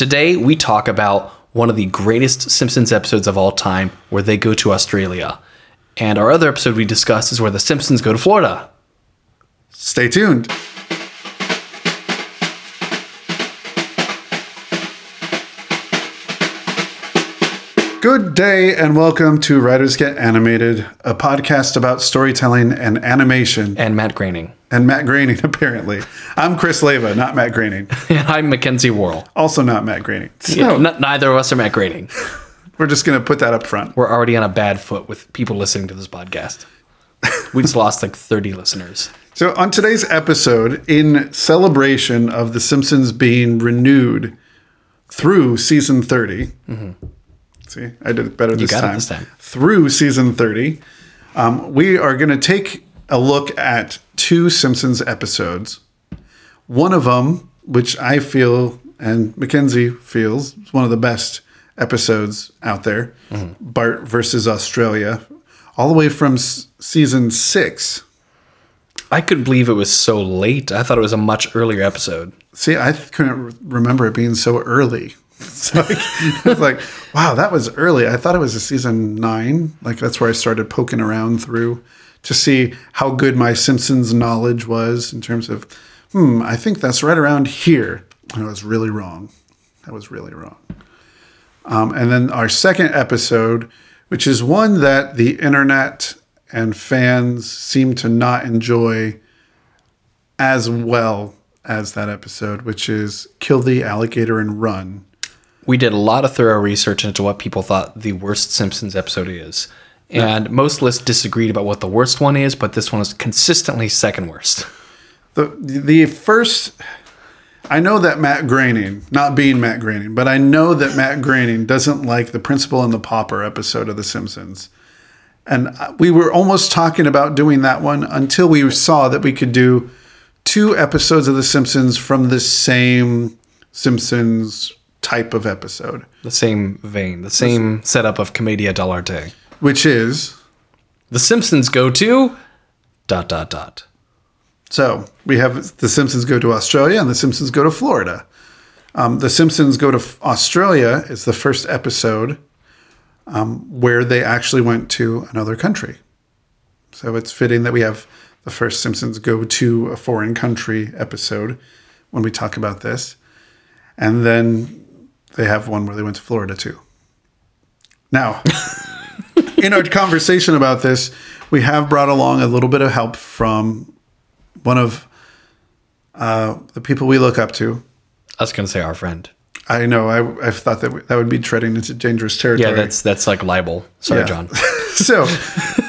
Today, we talk about one of the greatest Simpsons episodes of all time where they go to Australia. And our other episode we discuss is where the Simpsons go to Florida. Stay tuned. Good day and welcome to Writers Get Animated, a podcast about storytelling and animation. And Matt Groening. And Matt Groening, apparently. I'm Chris Leva, not Matt Groening. And I'm Mackenzie Worrell. Also not Matt Groening. So Yeah, neither of us are Matt Groening. we're just going to put that up front. We're already on a bad foot with people listening to this podcast. We just lost like 30 listeners. So, on today's episode, in celebration of The Simpsons being renewed through season 30, mm-hmm. See, I did it better this, got it time. this time. Through season 30, um, we are going to take a look at two Simpsons episodes. One of them, which I feel and Mackenzie feels, is one of the best episodes out there Mm-hmm. Bart versus Australia, all the way from s- season six. I couldn't believe it was so late. I thought it was a much earlier episode. See, I couldn't re- remember it being so early. So like, wow, that was early. I thought it was a season nine. Like that's where I started poking around through to see how good my Simpsons knowledge was in terms of, hmm, I think that's right around here. And I was really wrong. I was really wrong. Um, and then our second episode, which is one that the internet and fans seem to not enjoy as well as that episode, which is Kill the Alligator and Run. We did a lot of thorough research into what people thought the worst Simpsons episode is. And most lists disagreed about what the worst one is, but this one is consistently second worst. The the first I know that Matt Groening, not being Matt Groening, but I know that Matt Groening doesn't like the Principal and the Pauper episode of The Simpsons. And we were almost talking about doing that one until we saw that we could do two episodes of The Simpsons from the same Simpsons type of episode, The same vein, the same setup of Commedia dell'arte. which is The Simpsons go to dot dot dot. So we have the Simpsons go to Australia and the Simpsons go to Florida. Um, the Simpsons go to F- Australia is the first episode um, where they actually went to another country. So it's fitting that we have the first Simpsons go to a foreign country episode when we talk about this. And then they have one where they went to Florida too. Now, in our conversation about this, we have brought along a little bit of help from one of uh, the people we look up to. I was going to say our friend. I know I, I thought that that would be treading into dangerous territory. Yeah, that's that's like libel. Sorry, Yeah. John. so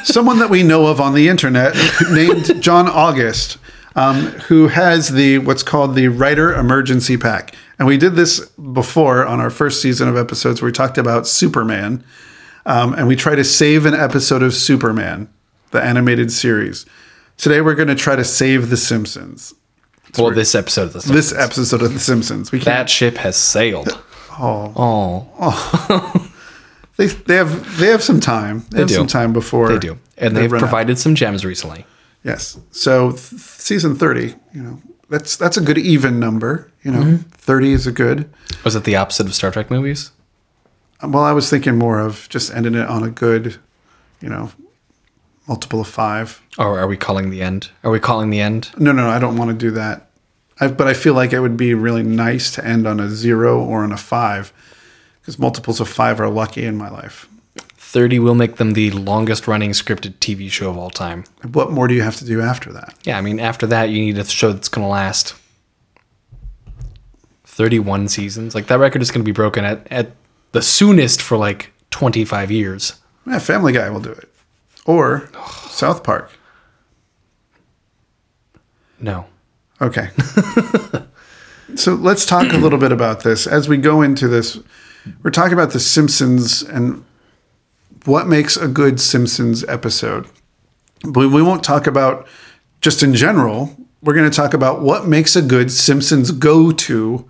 someone that we know of on the internet named John August, um, who has the what's called the Writer Emergency Pack, and we did this before on our first season of episodes where we talked about Superman, um, and we try to save an episode of Superman, the animated series. Today we're going to try to save The Simpsons. well, this episode of the Simpsons. This episode of The Simpsons. We can't. that ship has sailed. Oh, oh, They, they have they have some time. They, have do. some time before they do, and they they've run out. provided some gems recently. Yes. So th- season thirty, you know, that's that's a good even number. You know, Mm-hmm. thirty is a good. Was it the opposite of Star Trek movies? Well, I was thinking more of just ending it on a good, you know, multiple of five. Or are we calling the end? Are we calling the end? No, no, no I don't want to do that. I, but I feel like it would be really nice to end on a zero or on a five, because multiples of five are lucky in my life. 30 will make them the longest running scripted TV show of all time. What more do you have to do after that? Yeah, I mean, after that, you need a show that's going to last 31 seasons. Like, that record is going to be broken at, at the soonest for like 25 years. Yeah, Family Guy will do it, or South Park. No. Okay. so let's talk a little bit about this. As we go into this, we're talking about The Simpsons and what makes a good Simpsons episode. But we won't talk about just in general. We're going to talk about what makes a good Simpsons go to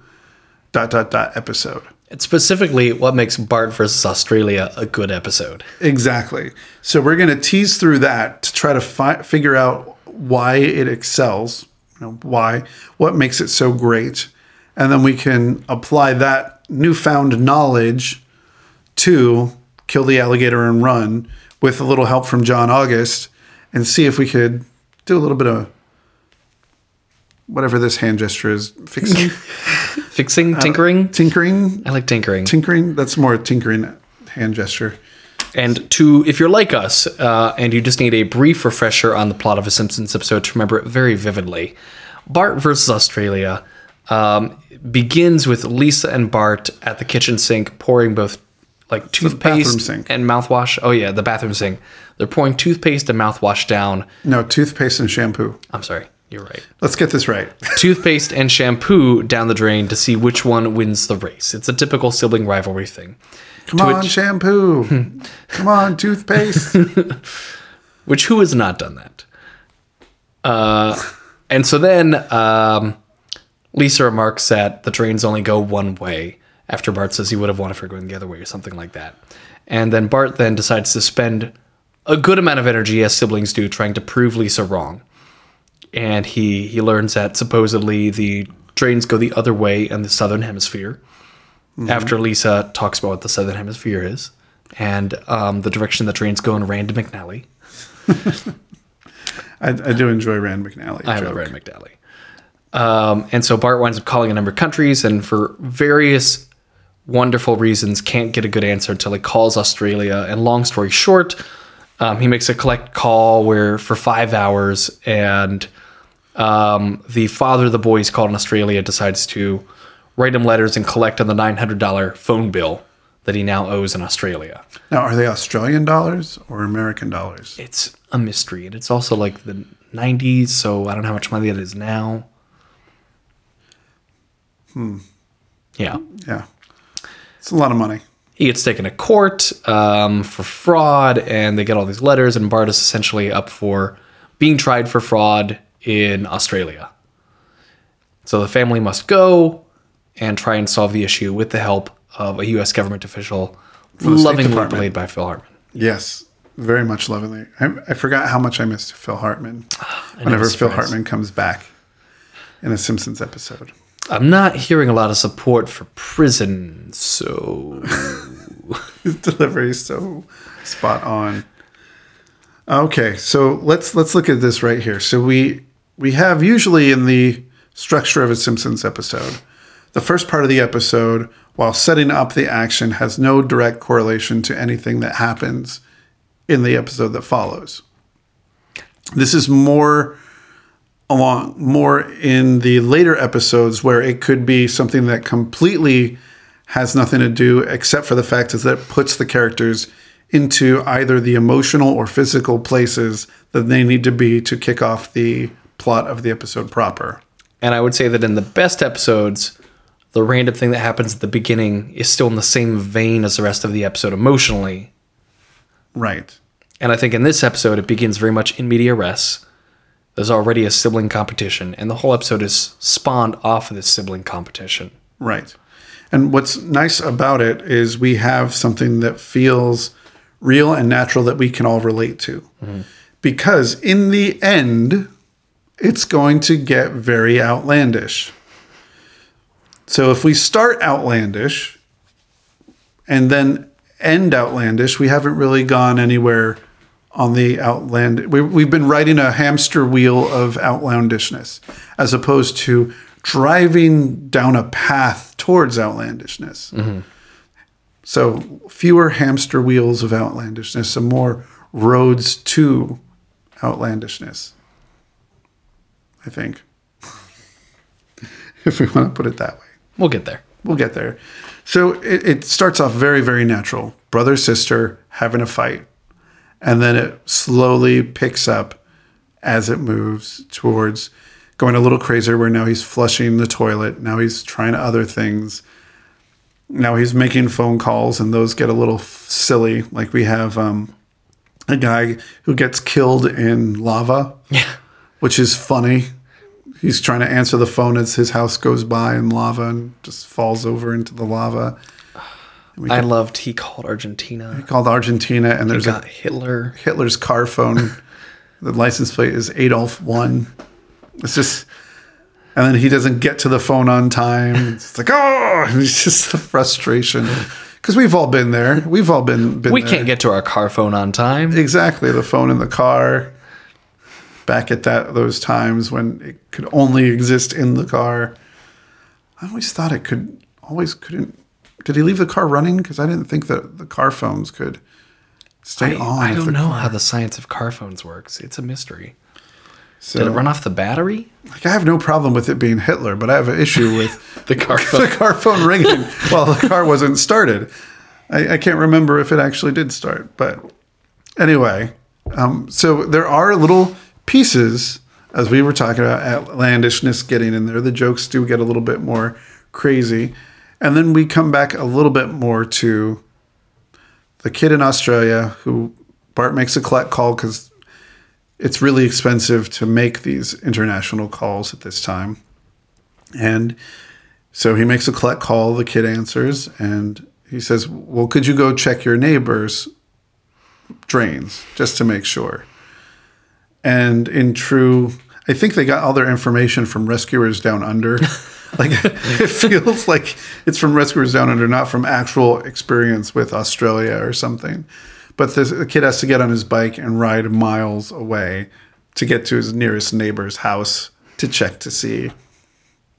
dot dot dot episode. It's specifically what makes Bart versus Australia a good episode. Exactly. So we're going to tease through that to try to fi- figure out why it excels, you know, why, what makes it so great, and then we can apply that newfound knowledge to kill the alligator and run with a little help from John August and see if we could do a little bit of whatever this hand gesture is fixing Fixing, tinkering. tinkering I like tinkering. tinkering that's more tinkering hand gesture And to, if you're like us, uh, and you just need a brief refresher on the plot of a Simpsons episode to remember it very vividly, Bart versus Australia um, begins with Lisa and Bart at the kitchen sink pouring both like toothpaste and mouthwash. Oh yeah, the bathroom sink. They're pouring toothpaste and mouthwash down. no toothpaste and shampoo I'm sorry, you're right. let's get this right toothpaste and shampoo down the drain to see which one wins the race. It's a typical sibling rivalry thing. come To on which- shampoo come on toothpaste which who has not done that? Uh, and so then um, Lisa remarks that the drains only go one way after Bart says he would have won if we're going the other way or something like that. And then Bart then decides to spend a good amount of energy, as siblings do, trying to prove Lisa wrong. And he he learns that supposedly the trains go the other way in the southern hemisphere. After Lisa talks about what the southern hemisphere is, and um, the direction the trains go in Rand McNally. I, I do enjoy Rand McNally I joke. love Rand McNally. Um, and so Bart winds up calling a number of countries, and for various wonderful reasons, can't get a good answer until he calls Australia. And long story short, um, he makes a collect call where for five hours, and um, the father of the boys called in Australia decides to write him letters and collect on the nine hundred dollar phone bill that he now owes in Australia. Now, are they Australian dollars or American dollars? It's a mystery, and it's also like the '90s, so I don't know how much money that is now. Hmm. Yeah. Yeah. It's a lot of money. he gets taken to court um, for fraud, and they get all these letters, and Bart is essentially up for being tried for fraud in Australia. So the family must go and try and solve the issue with the help of a U.S. government official, lovingly played by Phil Hartman. Yes. Very much lovingly. I, I forgot how much I missed Phil Hartman whenever Phil. Hartman comes back in a Simpsons episode. I'm not hearing a lot of support for prison, so delivery is so spot on. Okay, so let's let's look at this right here. So we we have usually in the structure of a Simpsons episode, the first part of the episode, while setting up the action, has no direct correlation to anything that happens in the episode that follows. This is more along more in the later episodes where it could be something that completely has nothing to do except for the fact is that it puts the characters into either the emotional or physical places that they need to be to kick off the plot of the episode proper. And I would say that in the best episodes, the random thing that happens at the beginning is still in the same vein as the rest of the episode emotionally. Right. And I think in this episode, it begins very much in media res. There's already a sibling competition, and the whole episode is spawned off of this sibling competition. Right. And what's nice about it is we have something that feels real and natural that we can all relate to. Mm-hmm. Because in the end, it's going to get very outlandish. So if we start outlandish and then end outlandish, we haven't really gone anywhere on the outland. We, we've been riding a hamster wheel of outlandishness as opposed to driving down a path towards outlandishness. Mm-hmm. So fewer hamster wheels of outlandishness and more roads to outlandishness. I think. if we want to put it that way. We'll get there. We'll get there. So it, it starts off very, very natural. Brother, sister having a fight. And then it slowly picks up as it moves towards going a little crazier, where now he's flushing the toilet. Now he's trying other things. Now he's making phone calls, and those get a little f- silly. Like we have um, a guy who gets killed in lava, Yeah. which is funny. He's trying to answer the phone as his house goes by in lava and just falls over into the lava. I loved he called Argentina. He called Argentina, and there's Got a Hitler. Hitler's car phone. the license plate is Adolf One. It's just and then he doesn't get to the phone on time. It's like, oh, it's just the frustration. Because we've all been there. We've all been, been We there. can't get to our car phone on time. Exactly. The phone in the car. Back at that those times when it could only exist in the car. I always thought it could always couldn't did he leave the car running? Because I didn't think that the car phones could stay I, on. I don't know car- how the science of car phones works. It's a mystery. So, Did it run off the battery? like, I have no problem with it being Hitler, but I have an issue with The car the phone. car phone ringing while the car wasn't started. I, I can't remember if it actually did start, but anyway, um, so there are little pieces as we were talking about outlandishness getting in there. The jokes do get a little bit more crazy, and then we come back a little bit more to the kid in Australia who Bart makes a collect call because it's really expensive to make these international calls at this time. And so he makes a collect call, the kid answers, and he says, Well, could you go check your neighbor's drains just to make sure? And in true, I think they got all their information from Rescuers Down Under. like it feels like it's from Rescuers Down Under, not from actual experience with Australia or something. But this, the kid has to get on his bike and ride miles away to get to his nearest neighbor's house to check to see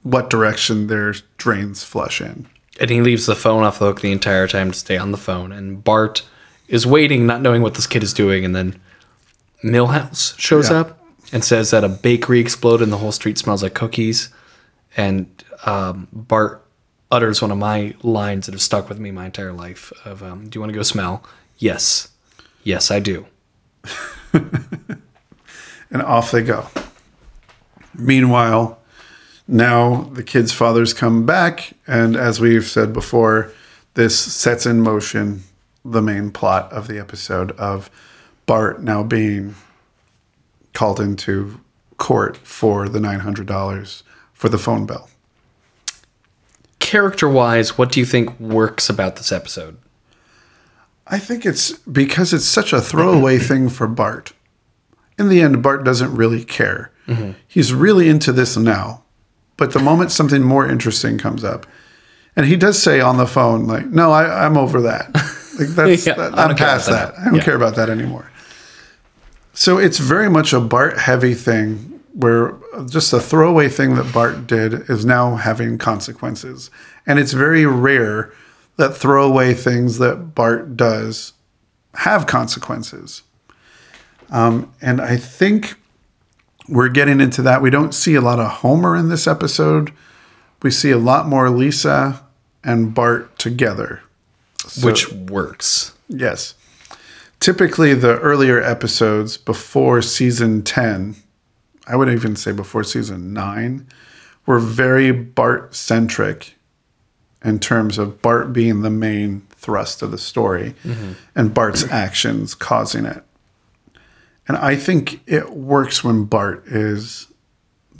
what direction their drains flush in. And he leaves the phone off the hook the entire time to stay on the phone. And Bart is waiting, not knowing what this kid is doing. And then Milhouse shows Yeah. up and says that a bakery exploded and the whole street smells like cookies. And um, Bart utters one of my lines that have stuck with me my entire life of, um, do you want to go smell? Yes. Yes, I do. and off they go. Meanwhile, now the kids' fathers come back, and as we've said before, this sets in motion the main plot of the episode of Bart now being called into court for the $900 for the phone bill. Character wise, what do you think works about this episode? I think it's because it's such a throwaway thing for Bart. In the end, Bart doesn't really care. Mm-hmm. He's really into this now. But the moment something more interesting comes up, and he does say on the phone, like, no, I, I'm over that. Like that's Yeah, that- I'm past that. that. I don't Yeah. care about that anymore. So it's very much a Bart heavy thing where just a throwaway thing that Bart did is now having consequences. And it's very rare that throwaway things that Bart does have consequences. Um, and I think we're getting into that. We don't see a lot of Homer in this episode. We see a lot more Lisa and Bart together. So- Which works. Yes. Typically, the earlier episodes before season 10, I would even say before season 9, were very Bart centric in terms of Bart being the main thrust of the story mm-hmm. and Bart's actions causing it. And I think it works when Bart is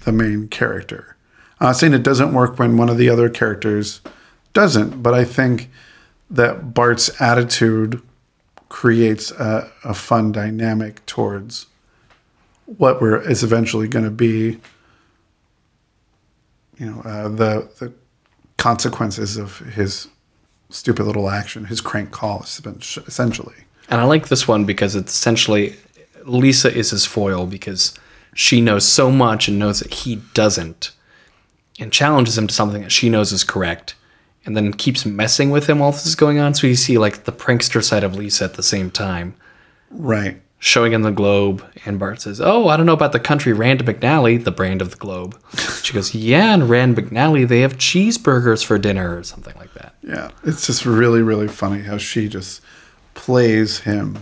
the main character. I'm not saying it doesn't work when one of the other characters doesn't, but I think that Bart's attitude creates a, a fun dynamic towards what we're is eventually going to be. You know, uh, the the consequences of his stupid little action, his crank call, essentially. And I like this one because it's essentially Lisa is his foil because she knows so much and knows that he doesn't and challenges him to something that she knows is correct and then keeps messing with him while this is going on. So you see like the prankster side of Lisa at the same time Right. Showing him the globe. And Bart says, Oh, I don't know about the country Rand McNally, the brand of the globe. She goes, Yeah, and Rand McNally, they have cheeseburgers for dinner or something like that. Yeah, it's just really, really funny how she just plays him,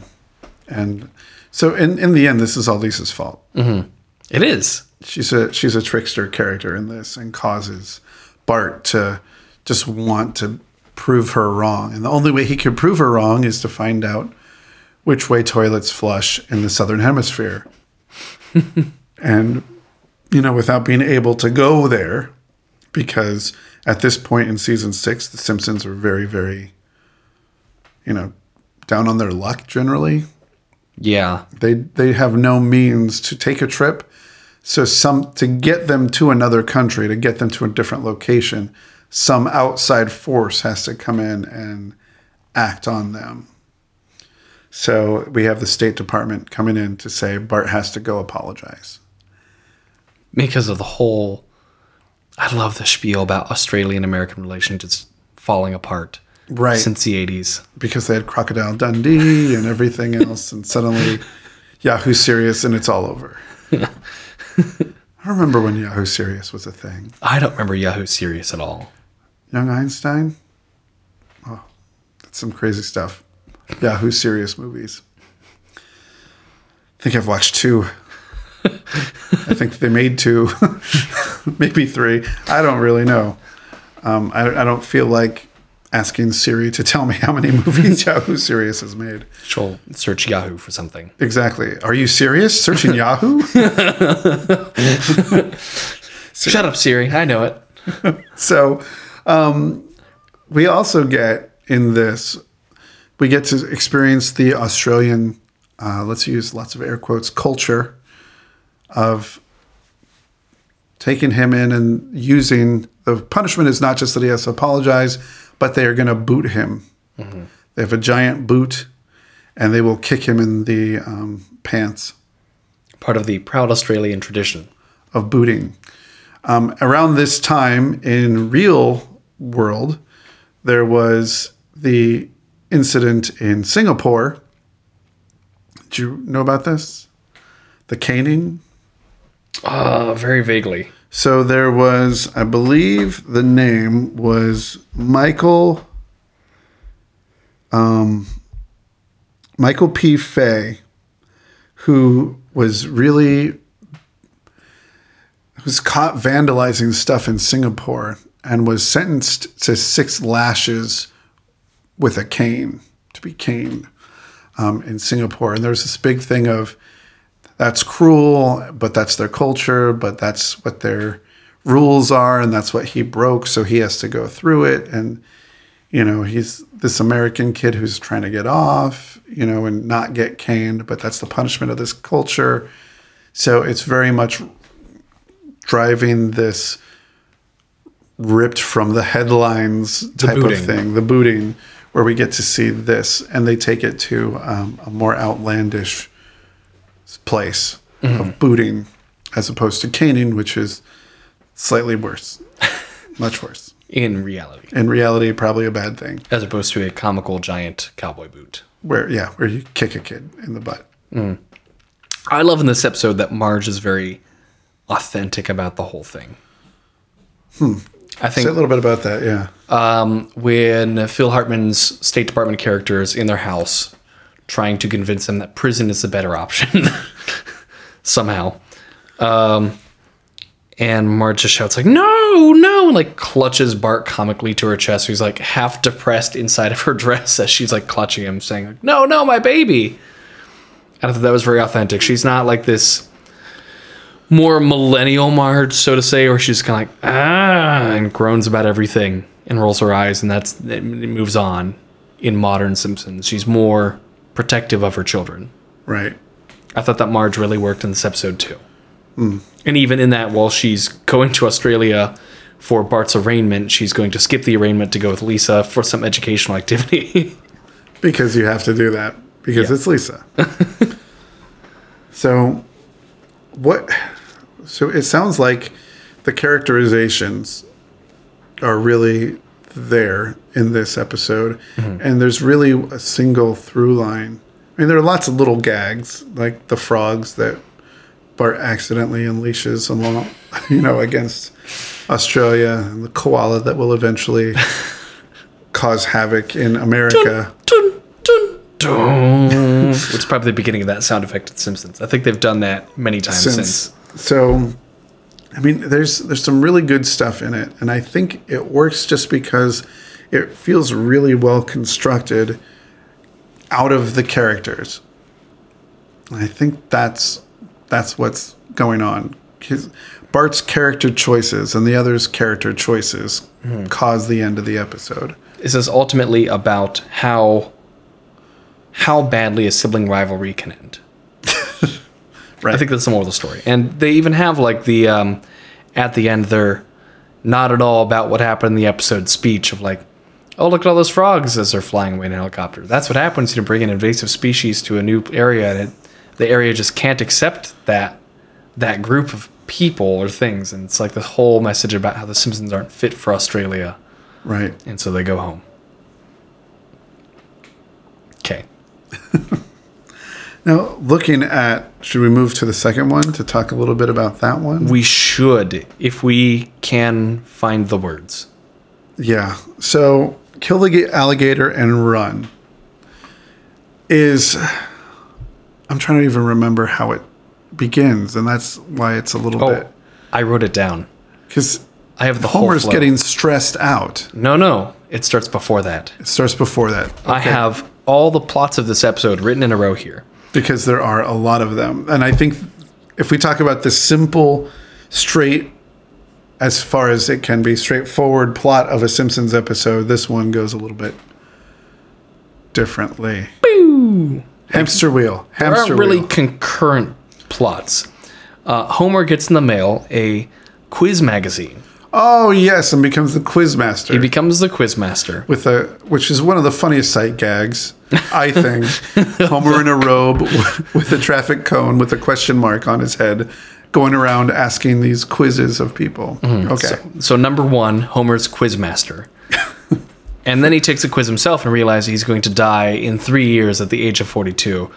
and so in in the end, this is all Lisa's fault. Mm-hmm. It is. She's a she's a trickster character in this, and causes Bart to just want to prove her wrong, and the only way he could prove her wrong is to find out which way toilets flush in the southern hemisphere, and you know, without being able to go there, because at this point in season six, the Simpsons were very, very, you know, down on their luck generally. Yeah. They they have no means to take a trip So some to get them to another country, to get them to a different location, some outside force has to come in and act on them. So we have the State Department coming in to say Bart has to go apologize. because of the whole. I love the spiel about Australian American relations just falling apart. Right. Since the 80s. because they had Crocodile Dundee and everything else, and suddenly Yahoo Serious and it's all over. I remember when Yahoo Serious was a thing. I don't remember Yahoo Serious at all. Young Einstein? Oh, that's some crazy stuff. Yahoo Serious movies. I think I've watched two. I think they made two, maybe three. I don't really know. Um, I, I don't feel like asking Siri to tell me how many movies Yahoo Serious has made. She'll search Yahoo for something. Exactly. Are you serious? Searching Yahoo? Shut up, Siri. I know it. so um, we also get in this, we get to experience the Australian, uh, let's use lots of air quotes, culture of taking him in and using the punishment is not just that he has to apologize, but they are going to boot him. They have a giant boot and they will kick him in the um, pants. Part of the proud Australian tradition. of booting. Um, around this time in real world, there was the incident in Singapore. Did you know about this? The caning. Uh, very vaguely. So there was, I believe, the name was Michael. Um, Michael P. Fay, who was really was caught vandalizing stuff in Singapore and was sentenced to six lashes with a cane to be caned um, in Singapore. And there's this big thing of that's cruel, but that's their culture, but that's what their rules are, and that's what he broke, so he has to go through it. And you know, he's this American kid who's trying to get off, you know, and not get caned, but that's the punishment of this culture. So it's very much driving this ripped from the headlines type of thing, the booting, where we get to see this, and they take it to um, a more outlandish place mm-hmm. of booting as opposed to caning, which is slightly worse, much worse. In reality. In reality, probably a bad thing. As opposed to a comical giant cowboy boot. Where yeah, where you kick a kid in the butt. Mm. I love in this episode that Marge is very authentic about the whole thing. Hmm. I think Say a little bit about that. Yeah. um, when Phil Hartman's State Department character is in their house trying to convince them that prison is the better option somehow. Um, and Marge just shouts like, no, no, and like clutches Bart comically to her chest. Who's like half depressed inside of her dress as she's like clutching him, saying, like, no, no, my baby. And I thought that was very authentic. She's not like this more millennial Marge, so to say, where she's kind of like ah and groans about everything and rolls her eyes, and that's it moves on. In modern Simpsons, she's more protective of her children. Right. I thought that Marge really worked in this episode too. And even in that, while she's going to Australia for Bart's arraignment, she's going to skip the arraignment to go with Lisa for some educational activity. Because you have to do that because Yeah. it's Lisa. so, what? So it sounds like the characterizations are really there in this episode, mm-hmm. and there's really a single through line. I mean, there are lots of little gags like the frogs that Bart accidentally unleashes along, you know, against Australia, and the koala that will eventually cause havoc in America. dun, dun, dun. Which is probably the beginning of that sound effect at Simpsons. I think they've done that many times since. since. So, I mean, there's there's some really good stuff in it, and I think it works just because it feels really well constructed out of the characters. I think that's that's what's going on. His, Bart's character choices and the others' character choices hmm. cause the end of the episode. This is ultimately about how how badly a sibling rivalry can end. Right. I think that's the moral of the story. And they even have like the um, at the end they're not at all about what happened in the episode speech of like, oh look at all those frogs as they're flying away in a helicopter. That's what happens when you bring an invasive species to a new area and it, the area just can't accept that that group of people or things. And it's like this whole message about how the Simpsons aren't fit for Australia, Right. and so they go home. Okay. Now, looking at, should we move to the second one to talk a little bit about that one? We should, if we can find the words. Yeah. So, kill the alligator and run is. I'm trying to even remember how it begins, and that's why it's a little Oh, bit. I wrote it down. Because I have the Homer's getting stressed out. No, no. It starts before that. It starts before that. I have all the plots of this episode written in a row here. Because there are a lot of them. And I think if we talk about the simple, straight, as far as it can be, straightforward plot of a Simpsons episode, this one goes a little bit differently. Boo! Hamster wheel. There aren't Hamster really wheel. concurrent plots. Uh, Homer gets in the mail a quiz magazine. Oh yes, and becomes the quizmaster. He becomes the quizmaster with a, which is one of the funniest sight gags, I think. Homer in a robe with a traffic cone with a question mark on his head, going around asking these quizzes of people. Mm-hmm. Okay. So number one, Homer's quizmaster, and then he takes a quiz himself and realizes he's going to die in three years at the age of 42.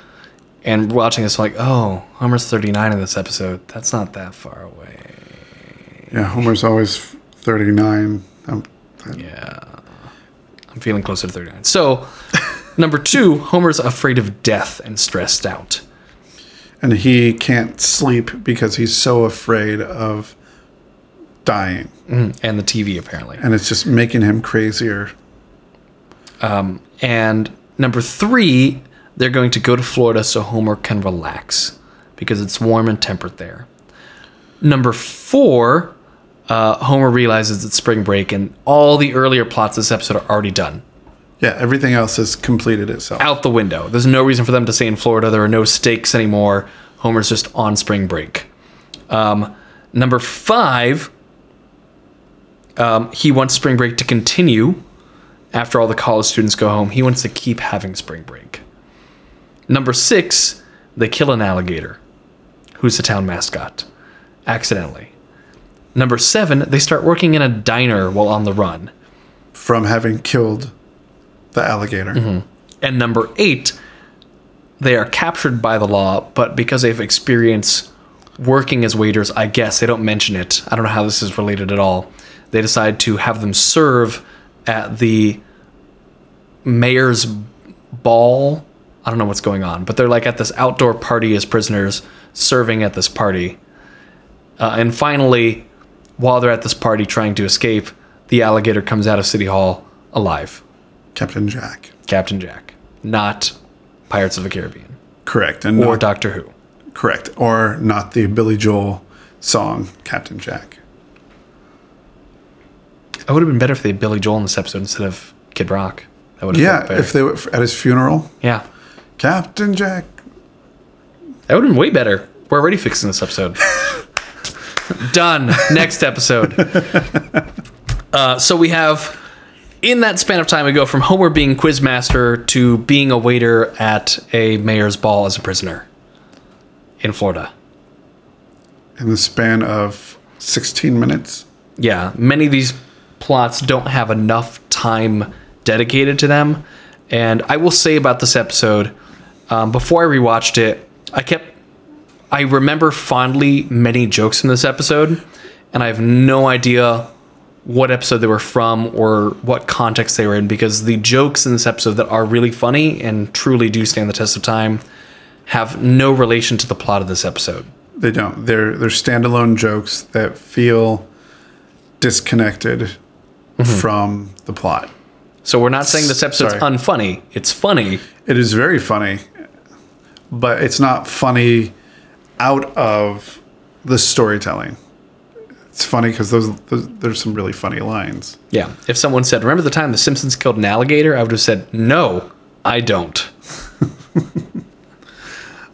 And watching this, like, oh, Homer's 39 in this episode. That's not that far away. Yeah, Homer's always 39. Um, Yeah. I'm feeling closer to 39. So, number two, Homer's afraid of death and stressed out. and he can't sleep because he's so afraid of dying. And the TV, apparently. And it's just making him crazier. And number three, they're going to go to Florida so Homer can relax because it's warm and temperate there. Number four, uh, Homer realizes it's spring break and all the earlier plots of this episode are already done. Yeah, everything else has completed itself. Out the window. There's no reason for them to stay in Florida. There are no stakes anymore. Homer's just on spring break. Um, number five, um, he wants spring break to continue after all the college students go home. He wants to keep having spring break. Number six, they kill an alligator, who's the town mascot, accidentally. Number seven, they start working in a diner while on the run. From having killed the alligator. And number eight, they are captured by the law, but because they have experienced working as waiters, I guess they don't mention it. I don't know how this is related at all. They decide to have them serve at the mayor's ball. I don't know what's going on, but they're like at this outdoor party as prisoners, serving at this party. Uh, and finally, while they're at this party trying to escape, the alligator comes out of City Hall alive. Captain Jack. Captain Jack, not Pirates of the Caribbean Correct. And or not, Doctor Who. correct. Or not the Billy Joel song, Captain Jack. It would have been better if they had Billy Joel in this episode instead of Kid Rock. That would have Yeah, better. if they were at his funeral, yeah, Captain Jack. that would have been way better. We're already fixing this episode. Done. Next episode. Uh, so we have, in that span of time, we go from Homer being quizmaster to being a waiter at a mayor's ball as a prisoner in Florida. in the span of 16 minutes. yeah, many of these plots don't have enough time dedicated to them. And I will say about this episode, um, before I rewatched it, I kept, I remember fondly many jokes from this episode, and I have no idea what episode they were from or what context they were in because the jokes in this episode that are really funny and truly do stand the test of time have no relation to the plot of this episode. They don't. They're they're standalone jokes that feel disconnected mm-hmm. from the plot. So we're not saying this episode's Sorry. unfunny. It's funny, It is very funny, but it's not funny out of the storytelling. It's funny because those, those there's some really funny lines. Yeah. If someone said, "Remember the time the Simpsons killed an alligator?" I would have said, "No, I don't."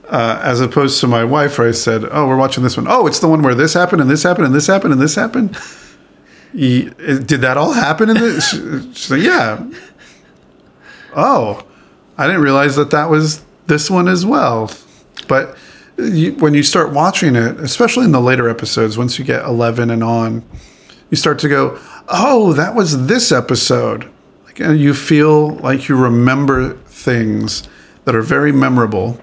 uh, as opposed to my wife, where I said, "Oh, we're watching this one. Oh, it's the one where this happened and this happened and this happened and this happened." Did that all happen in this? She's like, "Yeah." Oh, I didn't realize that that was this one as well. But you, when you start watching it, especially in the later episodes, once you get 11 and on, you start to go, oh, that was this episode. Like, and you feel like you remember things that are very memorable,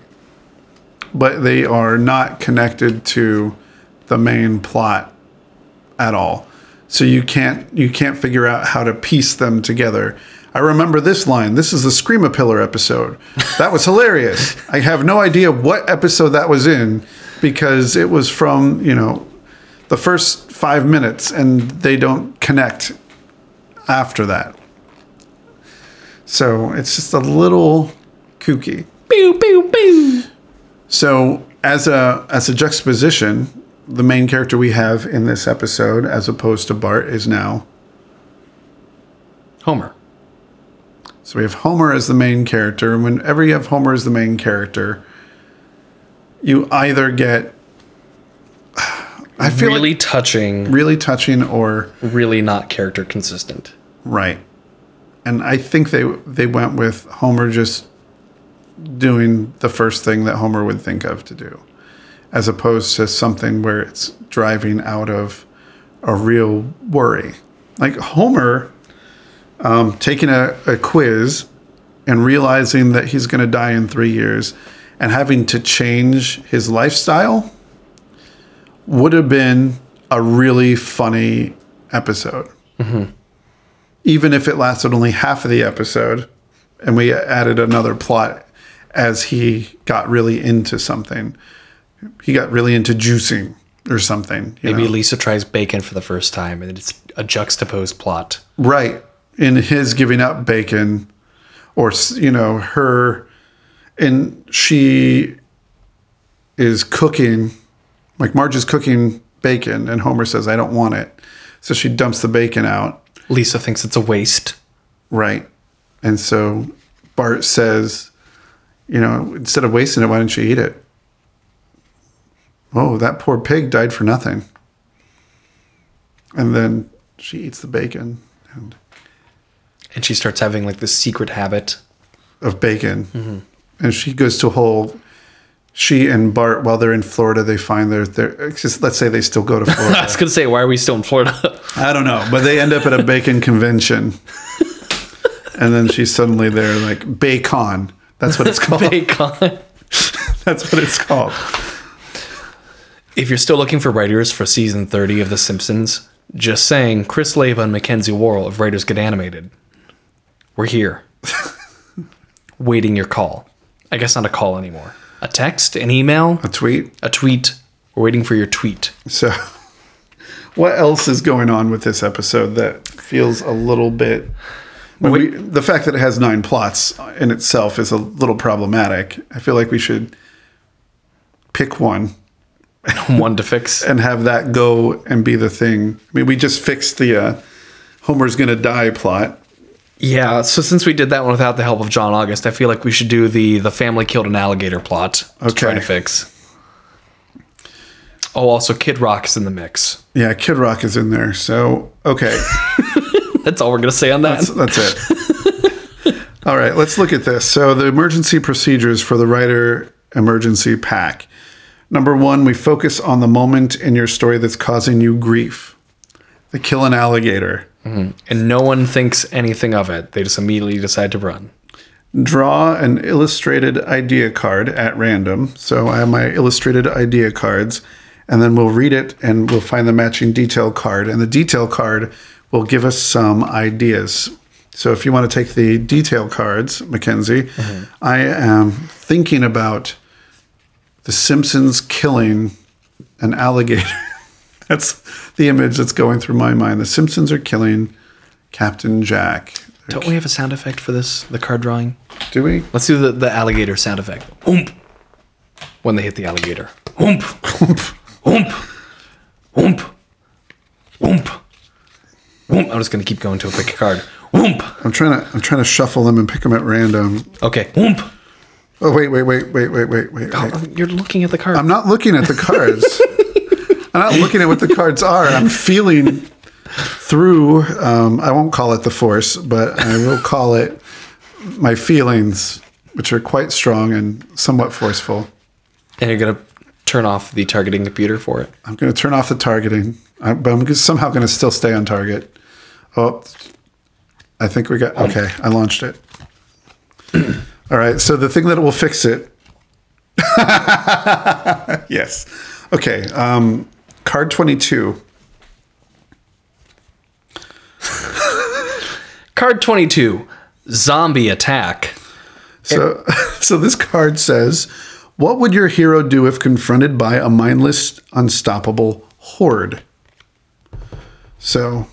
but they are not connected to the main plot at all. So you can't you can't figure out how to piece them together. I remember this line. This is the Screamapillar episode. That was hilarious. I have no idea what episode that was in because it was from, you know, the first 5 minutes and they don't connect after that. So, it's just a little kooky. Pew pew pew. So, as a as a juxtaposition, the main character we have in this episode, as opposed to Bart, is now. Homer. So we have Homer as the main character, and whenever you have Homer as the main character, you either get. I feel really like touching, really touching or really not character consistent. right, and I think they they went with Homer just doing the first thing that Homer would think of to do, as opposed to something where it's driving out of a real worry. Like Homer um, taking a, a quiz and realizing that he's going to die in three years and having to change his lifestyle would have been a really funny episode. Even if it lasted only half of the episode and we added another plot as he got really into something. He got really into juicing or something. you Maybe know? Lisa tries bacon for the first time, and it's a juxtaposed plot. Right. In his giving up bacon, or, you know, her, and she is cooking, like Marge is cooking bacon, and Homer says, I don't want it. So she dumps the bacon out. Lisa thinks it's a waste. Right. And so Bart says, you know, instead of wasting it, why don't you eat it? Oh, that poor pig died for nothing. And then she eats the bacon and And she starts having like this secret habit. of bacon. Mm-hmm. And she goes to a whole she and Bart while they're in Florida, they find their their just, let's say they still go to Florida. I was gonna say, why are we still in Florida? I don't know, but they end up at a bacon convention. And then she's suddenly there like bacon. That's what it's called. Bacon. That's what it's called. If you're still looking for writers for season 30 of The Simpsons, just saying Chris Leva and Mackenzie Worrell of Writers Get Animated. We're here. Waiting your call. I guess not a call anymore. A text, an email, A tweet. a tweet. We're waiting for your tweet. So, what else is going on with this episode that feels a little bit? We, the fact that it has nine plots in itself is a little problematic. I feel like we should pick one One to fix. and have that go and be the thing. I mean, we just fixed the uh, Homer's gonna die plot. Yeah, so since we did that one without the help of John August, I feel like we should do the the family killed an alligator plot okay. to try to fix. Oh, also Kid Rock is in the mix. Yeah, Kid Rock is in there. So, okay, That's all we're gonna say on that. that's it. All right, let's look at this. So, the emergency procedures for the writer emergency pack. Number one, we focus on the moment in your story that's causing you grief. They kill an alligator. Mm-hmm. and no one thinks anything of it. They just immediately decide to run. Draw an illustrated idea card at random. So I have my illustrated idea cards, and then we'll read it and we'll find the matching detail card. And the detail card will give us some ideas. So if you want to take the detail cards, Mackenzie, mm-hmm. I am thinking about the Simpsons killing an alligator. that's the image that's going through my mind. The Simpsons are killing Captain Jack. Don't we have a sound effect for this? The card drawing. Do we? Let's do the, the alligator sound effect. Oomp. When they hit the alligator. Oomp. Oomp. Oomp. Oomp. Oomp. Oomp. I'm just gonna keep going to pick a card. Oomp. I'm trying to I'm trying to shuffle them and pick them at random. Okay. Oomp. Oh wait, wait, wait, wait, wait, wait, wait. wait. You're looking at the card. I'm not looking at the cards. I'm not looking at what the cards are. I'm feeling through. Um, I won't call it the force, but I will call it my feelings, which are quite strong and somewhat forceful. and you're gonna turn off the targeting computer for it. I'm going to turn off the targeting, I- but I'm somehow going to still stay on target. Oh, I think we got okay. I launched it. All right. So the thing that will fix it. yes. Okay. Um, card 22. Card 22, zombie attack. So, so this card says, "What would your hero do if confronted by a mindless, unstoppable horde?" So,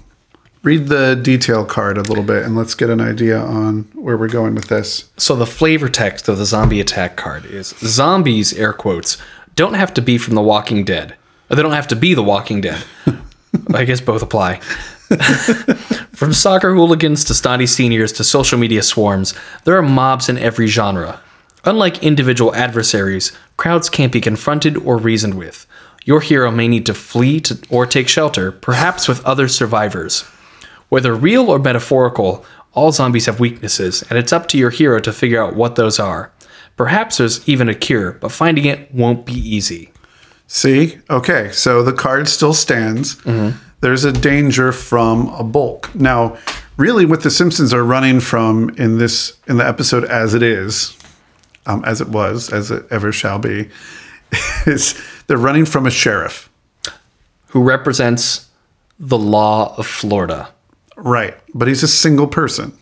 read the detail card a little bit, and let's get an idea on where we're going with this. So the flavor text of the zombie attack card is zombies, air quotes, don't have to be from The Walking Dead. They don't have to be The Walking Dead. I guess both apply. from soccer hooligans to snotty seniors to social media swarms, there are mobs in every genre. Unlike individual adversaries, crowds can't be confronted or reasoned with. Your hero may need to flee to, or take shelter, perhaps with other survivors. Whether real or metaphorical, all zombies have weaknesses, and it's up to your hero to figure out what those are. Perhaps there's even a cure, but finding it won't be easy. See, okay, so the card still stands. There's a danger from a bulk. Now, really, what the Simpsons are running from in this in the episode as it is, um, as it was, as it ever shall be, is they're running from a sheriff. Who represents the law of Florida? Right. But he's a single person.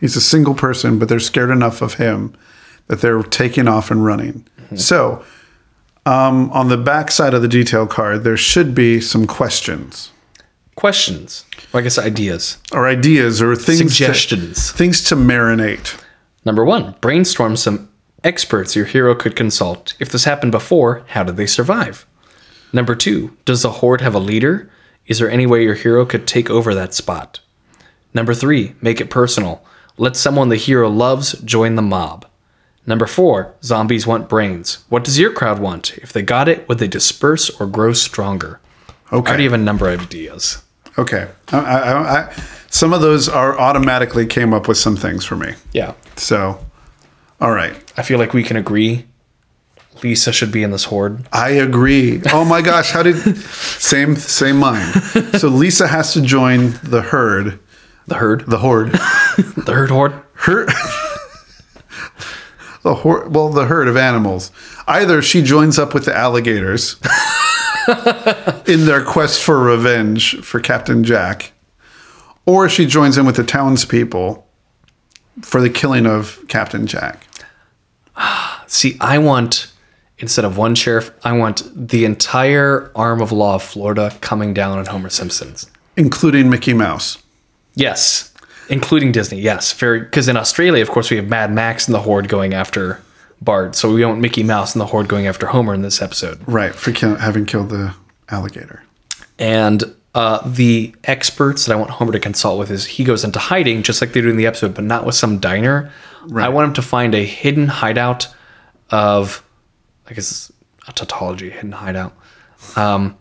He's a single person, but they're scared enough of him that they're taking off and running. So, um, on the back side of the detail card, there should be some questions Questions, or I guess ideas. or ideas or things Suggestions. To, things to marinate. Number one, brainstorm some experts your hero could consult. If this happened before, how did they survive? Number two, does the horde have a leader? Is there any way your hero could take over that spot? Number three, make it personal. Let someone the hero loves join the mob. Number four, zombies want brains. What does your crowd want? If they got it, would they disperse or grow stronger? I Okay. already have a number of ideas. Okay. I, I, I, some of those are automatically came up with some things for me. Yeah. So, all right. I feel like we can agree Lisa should be in this horde. I agree. Oh my gosh, how did same same mind. So Lisa has to join the herd, The herd. the horde. The herd horde. Her the horde, well, the herd of animals. Either she joins up with the alligators in their quest for revenge for Captain Jack, or she joins in with the townspeople for the killing of Captain Jack. See, I want instead of one sheriff, I want the entire arm of law of Florida coming down on Homer Simpson's. Including Mickey Mouse. Yes, including Disney. Yes, very because in Australia, of course, we have Mad Max and the Horde going after Bart, so we want Mickey Mouse and the Horde going after Homer in this episode. Right, for kill, having killed the alligator. And uh, the experts that I want Homer to consult with is he goes into hiding just like they do in the episode, but not with some diner. I want him to find a hidden hideout of, I guess, a tautology, hidden hideout. Um,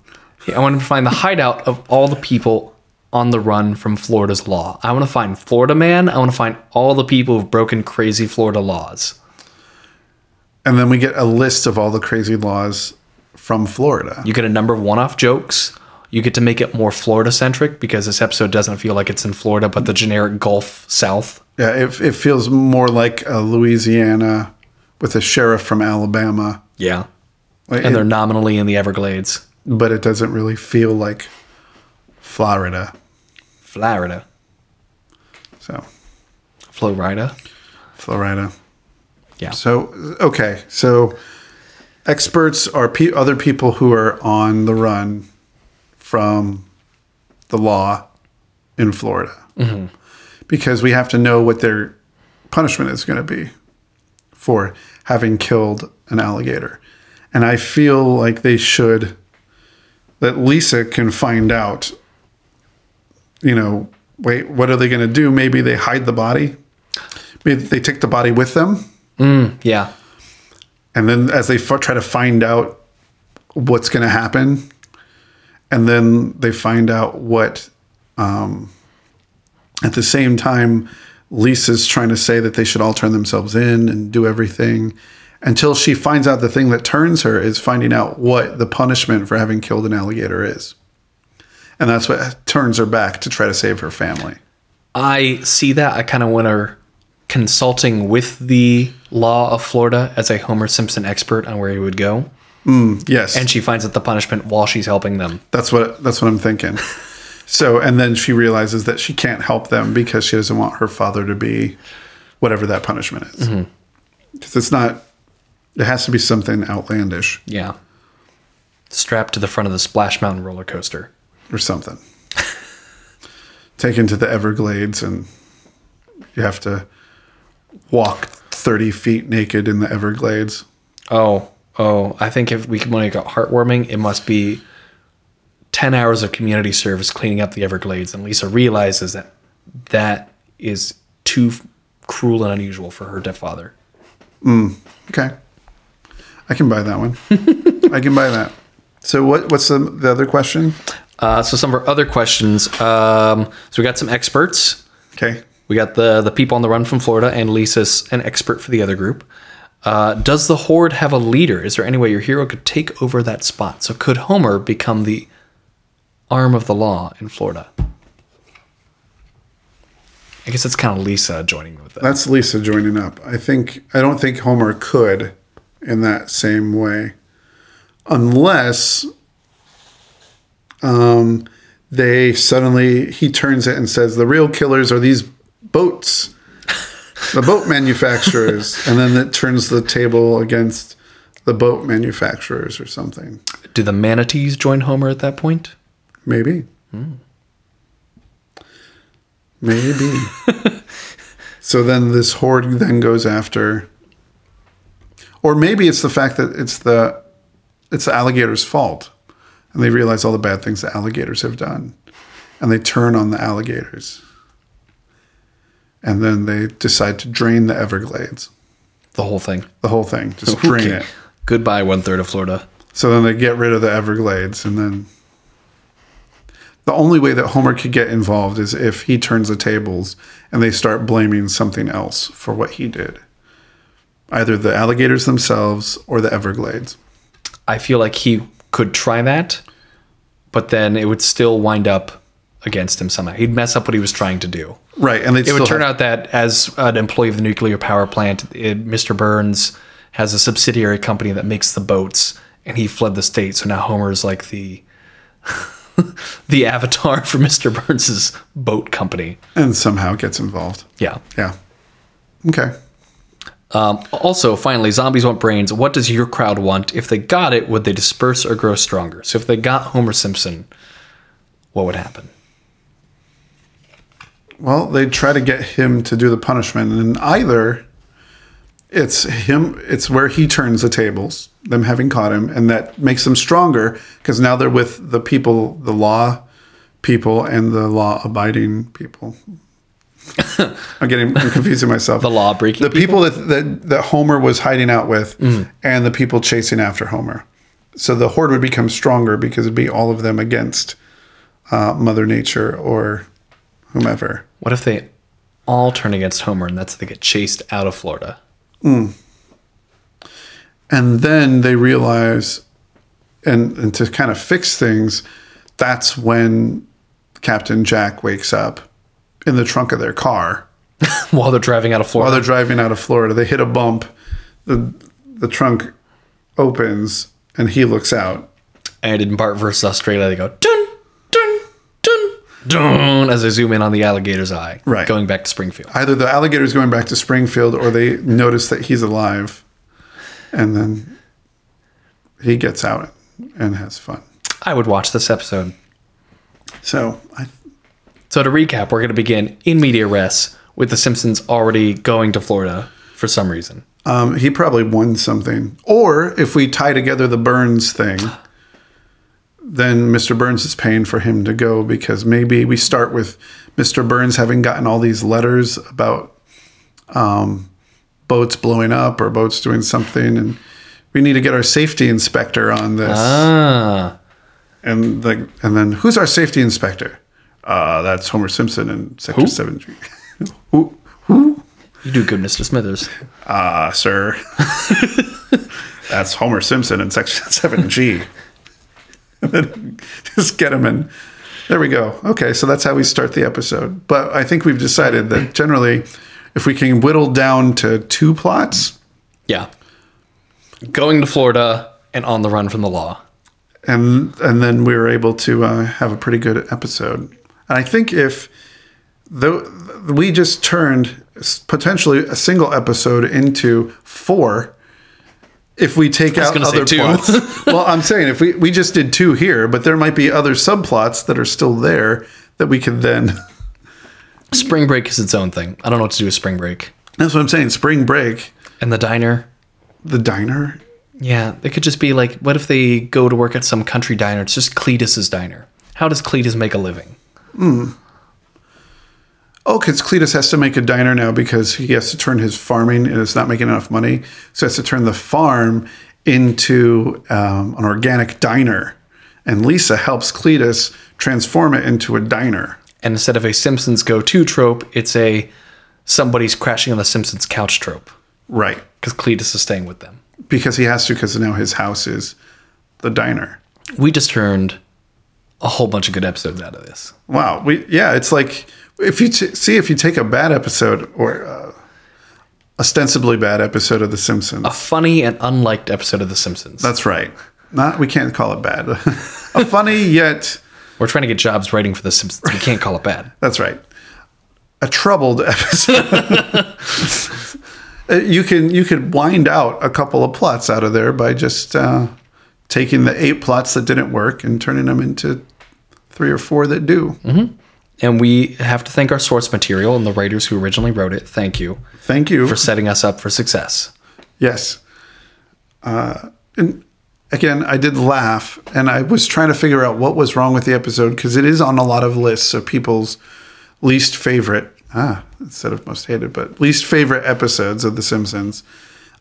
I want him to find the hideout of all the people on the run from Florida's law. I want to find Florida Man. I want to find all the people who've broken crazy Florida laws. And then we get a list of all the crazy laws from Florida. You get a number of one-off jokes. You get to make it more Florida centric because this episode doesn't feel like it's in Florida, but the generic Gulf South. Yeah, it, it feels more like a Louisiana with a sheriff from Alabama. Yeah. And they're nominally in the Everglades, but it doesn't really feel like Florida. Florida, So, Florida. Florida. Yeah. So, okay. So, experts are pe- other people who are on the run from the law in Florida. Mm-hmm. Because we have to know what their punishment is going to be for having killed an alligator. And I feel like they should, that Lisa can find out, you know, wait, what are they going to do? Maybe they hide the body. Maybe they take the body with them Yeah. And then as they f- try to find out what's going to happen, and then they find out what, um, at the same time, Lisa's trying to say that they should all turn themselves in and do everything until she finds out the thing that turns her is finding out what the punishment for having killed an alligator is. And that's what turns her back to try to save her family. I see that. I kind of want her consulting with the law of Florida as a Homer Simpson expert on where he would go. Mm, yes. And she finds out the punishment while she's helping them. That's what that's what I'm thinking. So, and then she realizes that she can't help them because she doesn't want her father to be whatever that punishment is. Mm-hmm. Because it's not. It has to be something outlandish Yeah. Strapped to the front of the Splash Mountain roller coaster. Or something. Taken to the Everglades, and you have to walk 30 feet naked in the Everglades. Oh, oh, I think if we can make it heartwarming, it must be 10 hours of community service cleaning up the Everglades. And Lisa realizes that that is too cruel and unusual for her dead father. Mm, okay, I can buy that one. I can buy that. So, what? What's the, the other question? Uh, so, some of our other questions. Um, so, we got some experts. Okay. We got the the people on the run from Florida, and Lisa's an expert for the other group. Uh, does the horde have a leader? Is there any way your hero could take over that spot? So could Homer become the arm of the law in Florida? I guess it's kind of Lisa joining with that. That's Lisa joining up. I think I don't think Homer could in that same way, unless um, they suddenly he turns it and says the real killers are these boats, the boat manufacturers, and then it turns the table against the boat manufacturers or something. Do the manatees join Homer at that point? Maybe. Maybe. so then this horde then goes after or maybe it's the fact that it's the it's the alligator's fault. And they realize all the bad things the alligators have done. And they turn on the alligators. And then they decide to drain the Everglades. The whole thing. The whole thing. Just drain it. Goodbye, one third of Florida. So then they get rid of the Everglades, and then the only way that Homer could get involved is if he turns the tables and they start blaming something else for what he did. Either the alligators themselves or the Everglades. I feel like he could try that, but then it would still wind up against him somehow. He'd mess up what he was trying to do. Right, and It would turn out that as an employee of the nuclear power plant, it, Mr. Burns has a subsidiary company that makes the boats, and he fled the state. So now Homer's like the the avatar for Mr. Burns's boat company. and somehow gets involved. Yeah. Yeah. Okay. Um, also, finally, zombies want brains. What does your crowd want? If they got it, would they disperse or grow stronger? So if they got Homer Simpson, what would happen? Well, they'd try to get him to do the punishment, and either it's him, it's where he turns the tables, them having caught him, and that makes them stronger because now they're with the people, the law people, and the law abiding people. I'm getting, I'm confusing myself. The law breaking the people, that, that that Homer was hiding out with, and the people chasing after Homer. So the horde would become stronger because it'd be all of them against uh, Mother Nature or whomever. What if they all turn against Homer and that's how they get chased out of Florida? And then they realize, and, and to kind of fix things, that's when Captain Jack wakes up in the trunk of their car While they're driving out of Florida. while they're driving out of Florida. They hit a bump, the the trunk opens, and he looks out. and in Bart versus Australia, they go dun dun dun dun as they zoom in on the alligator's eye, Right. Going back to Springfield. Either the alligator's going back to Springfield, or they notice that he's alive, and then he gets out and has fun. I would watch this episode. So I So to recap, we're going to begin in media res with the Simpsons already going to Florida for some reason. Um, he probably won something. Or if we tie together the Burns thing, then Mr. Burns is paying for him to go because maybe we start with Mr. Burns having gotten all these letters about um, boats blowing up or boats doing something, and we need to get our safety inspector on this. Ah. And like, and then who's our safety inspector? Uh, that's Homer Simpson in Sector Seven G. who? Who? You do good, Mr. Smithers. Ah, sir. that's Homer Simpson in Sector Seven G. Just get him in. There we go. Okay, so that's how we start the episode. But I think we've decided that generally, if we can whittle down to two plots, Yeah. Going to Florida and on the run from the law. and and then we were able to uh, have a pretty good episode. And I think if though we just turned potentially a single episode into four, if we take out other plots. well, I'm saying if we we just did two here, but there might be other subplots that are still there that we could then. Spring break is its own thing. I don't know what to do with spring break. That's what I'm saying. Spring break, And the diner. the diner. Yeah, it could just be like, what if they go to work at some country diner? It's just Cletus's diner. How does Cletus make a living? Oh, because Cletus has to make a diner now because he has to turn his farming and it's not making enough money. So he has to turn the farm into um, an organic diner. And Lisa helps Cletus transform it into a diner. And instead of a Simpsons go-to trope, it's a somebody's crashing on the Simpsons couch trope Right. because Cletus is staying with them. Because he has to, because now his house is the diner. We just turned a whole bunch of good episodes out of this. Wow. We yeah, it's like if you t- see if you take a bad episode or uh, ostensibly bad episode of The Simpsons. A funny and unliked episode of The Simpsons. That's right. Not we can't call it bad. a funny yet We're trying to get jobs writing for The Simpsons. We can't call it bad. That's right. A troubled episode. You can you could wind out a couple of plots out of there by just uh, taking the eight plots that didn't work and turning them into three or four that do. And we have to thank our source material and the writers who originally wrote it. Thank you Thank you. for setting us up for success. yes. Uh, and again, I did laugh, and I was trying to figure out what was wrong with the episode because it is on a lot of lists of people's least favorite ah instead of most hated, but least favorite episodes of The Simpsons.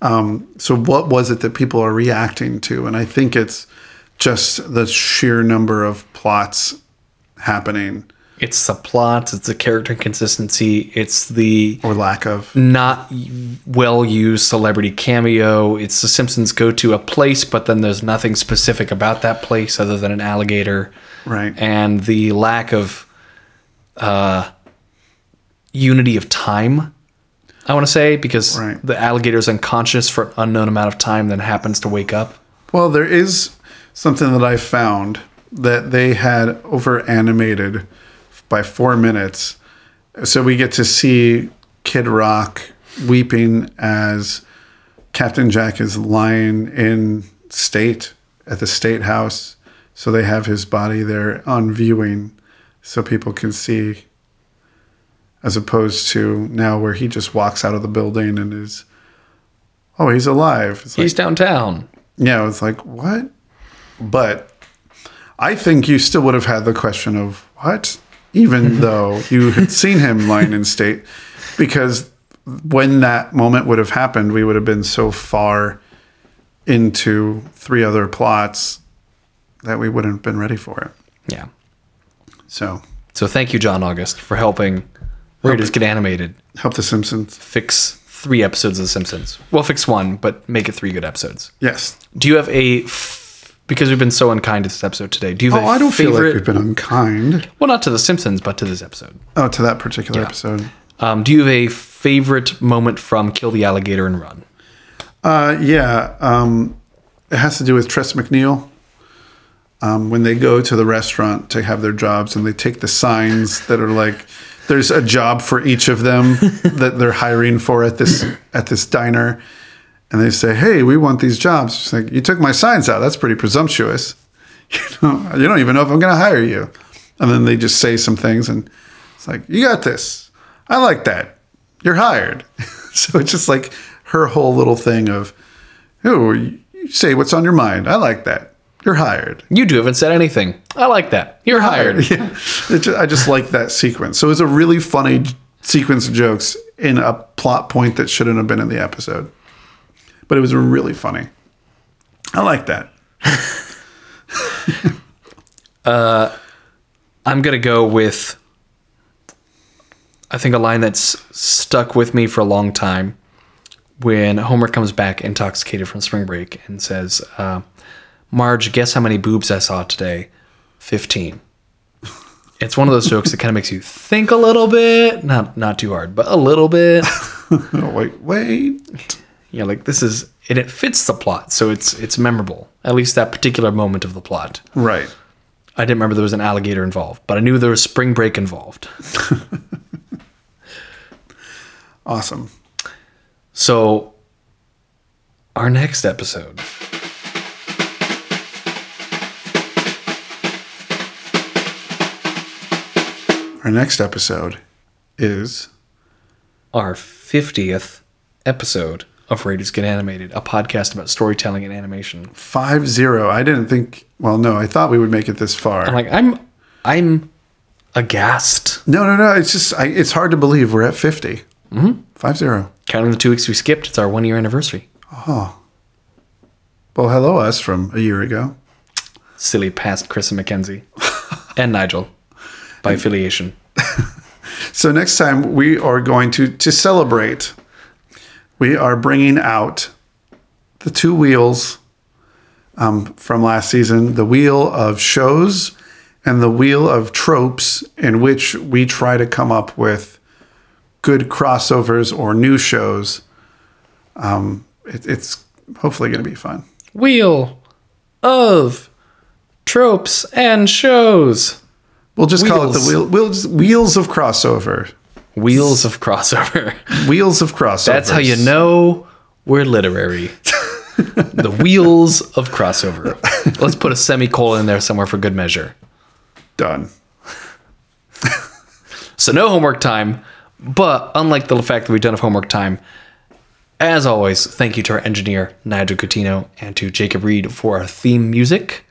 Um, so what was it that people are reacting to? And I think it's just the sheer number of plots happening It's the plots, it's the character consistency, it's the or lack of. not well used celebrity cameo. It's The Simpsons go to a place, but then there's nothing specific about that place other than an alligator. Right. And the lack of uh, unity of time, I want to say, because Right. the is unconscious for an unknown amount of time, then happens to wake up. Well, there is something that I found that they had over animated by four minutes. So we get to see Kid Rock weeping as Captain Jack is lying in state at the state house. So they have his body there on viewing so people can see, as opposed to now where he just walks out of the building and is, oh, he's alive. It's like, He's downtown. yeah, it's like, what? But I think you still would have had the question of what? Even though you had seen him lying in state, because when that moment would have happened, we would have been so far into three other plots that we wouldn't have been ready for it. Yeah. So So thank you, John August, for helping Writers get animated. help the Simpsons. Fix three episodes of The Simpsons. Well, fix one, but make it three good episodes. Yes. Do you have a f- because we've been so unkind to this episode today? Do you have Oh, a I don't feel like we've been unkind. well, not to The Simpsons, but to this episode. Oh, to that particular episode. Um, do you have a favorite moment from Kill the Alligator and Run? Uh, yeah, um, it has to do with Tress MacNeille. Um, when they go to the restaurant to have their jobs, and they take the signs that are like, "There's a job for each of them that they're hiring for at this at this diner," and they say, "Hey, we want these jobs." It's like, "You took my signs out. That's pretty presumptuous. You know, you don't even know if I'm going to hire you." And then they just say some things, and it's like, "You got this. I like that. You're hired." so it's just like her whole little thing of, "Oh, you say what's on your mind. I like that. You're hired." You two haven't said anything. I like that. You're hired. Yeah. It ju- I just like that sequence. So it's a really funny sequence of jokes in a plot point that shouldn't have been in the episode. But it was really funny. I like that. I'm gonna go with. I think a line that's stuck with me for a long time when Homer comes back intoxicated from spring break and says, uh, "Marge, guess how many boobs I saw today? 15." It's one of those jokes that kind of makes you think a little bit, not not too hard, but a little bit. Wait, wait. You know, like this is and it fits the plot, so it's it's memorable. At least that particular moment of the plot. Right. I didn't remember there was an alligator involved, but I knew there was spring break involved. Awesome. So, our next episode. Our next episode is Our 50th episode of Writers Get Animated, a podcast about storytelling and animation. 5 0. I didn't think, well, no, I thought we would make it this far. I'm like, I'm, I'm aghast. no, no, no. It's just, I, it's hard to believe we're at 50. Mm-hmm. 5 0. Counting the two weeks we skipped, it's our one year anniversary. Oh. Well, hello, us from a year ago. Silly past Chris and Mackenzie and Nigel by affiliation. So next time we are going to to celebrate. We are bringing out the two wheels um, from last season: the wheel of shows and the wheel of tropes, in which we try to come up with good crossovers or new shows. Um, it, it's hopefully going to be fun. Wheel of tropes and shows. We'll just call it the wheel, wheels wheels of crossover. Wheels of crossover. Wheels of crossover. That's how you know we're literary. the wheels of crossover. Let's put a semicolon in there somewhere for good measure. Done. So no homework time, but unlike the fact that we've done of homework time, as always, thank you to our engineer Nigel Coutinho and to Jacob Reed for our theme music.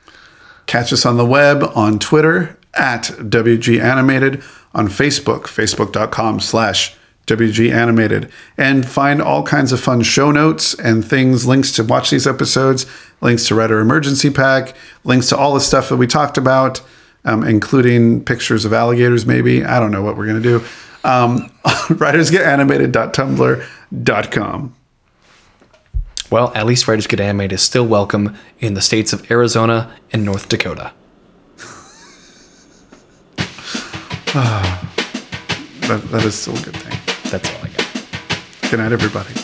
Catch us on the web, on Twitter at WG Animated, on Facebook, facebook.com slash WG Animated, and find all kinds of fun show notes and things, links to watch these episodes, links to Writer Emergency Pack, links to all the stuff that we talked about, um, including pictures of alligators, maybe. I don't know what we're going to do. Um, writersgetanimated.tumblr.com. Well, at least Writers Get Animated is still welcome in the states of Arizona and North Dakota. That, that is still a good thing. That's all I got. Good night, everybody.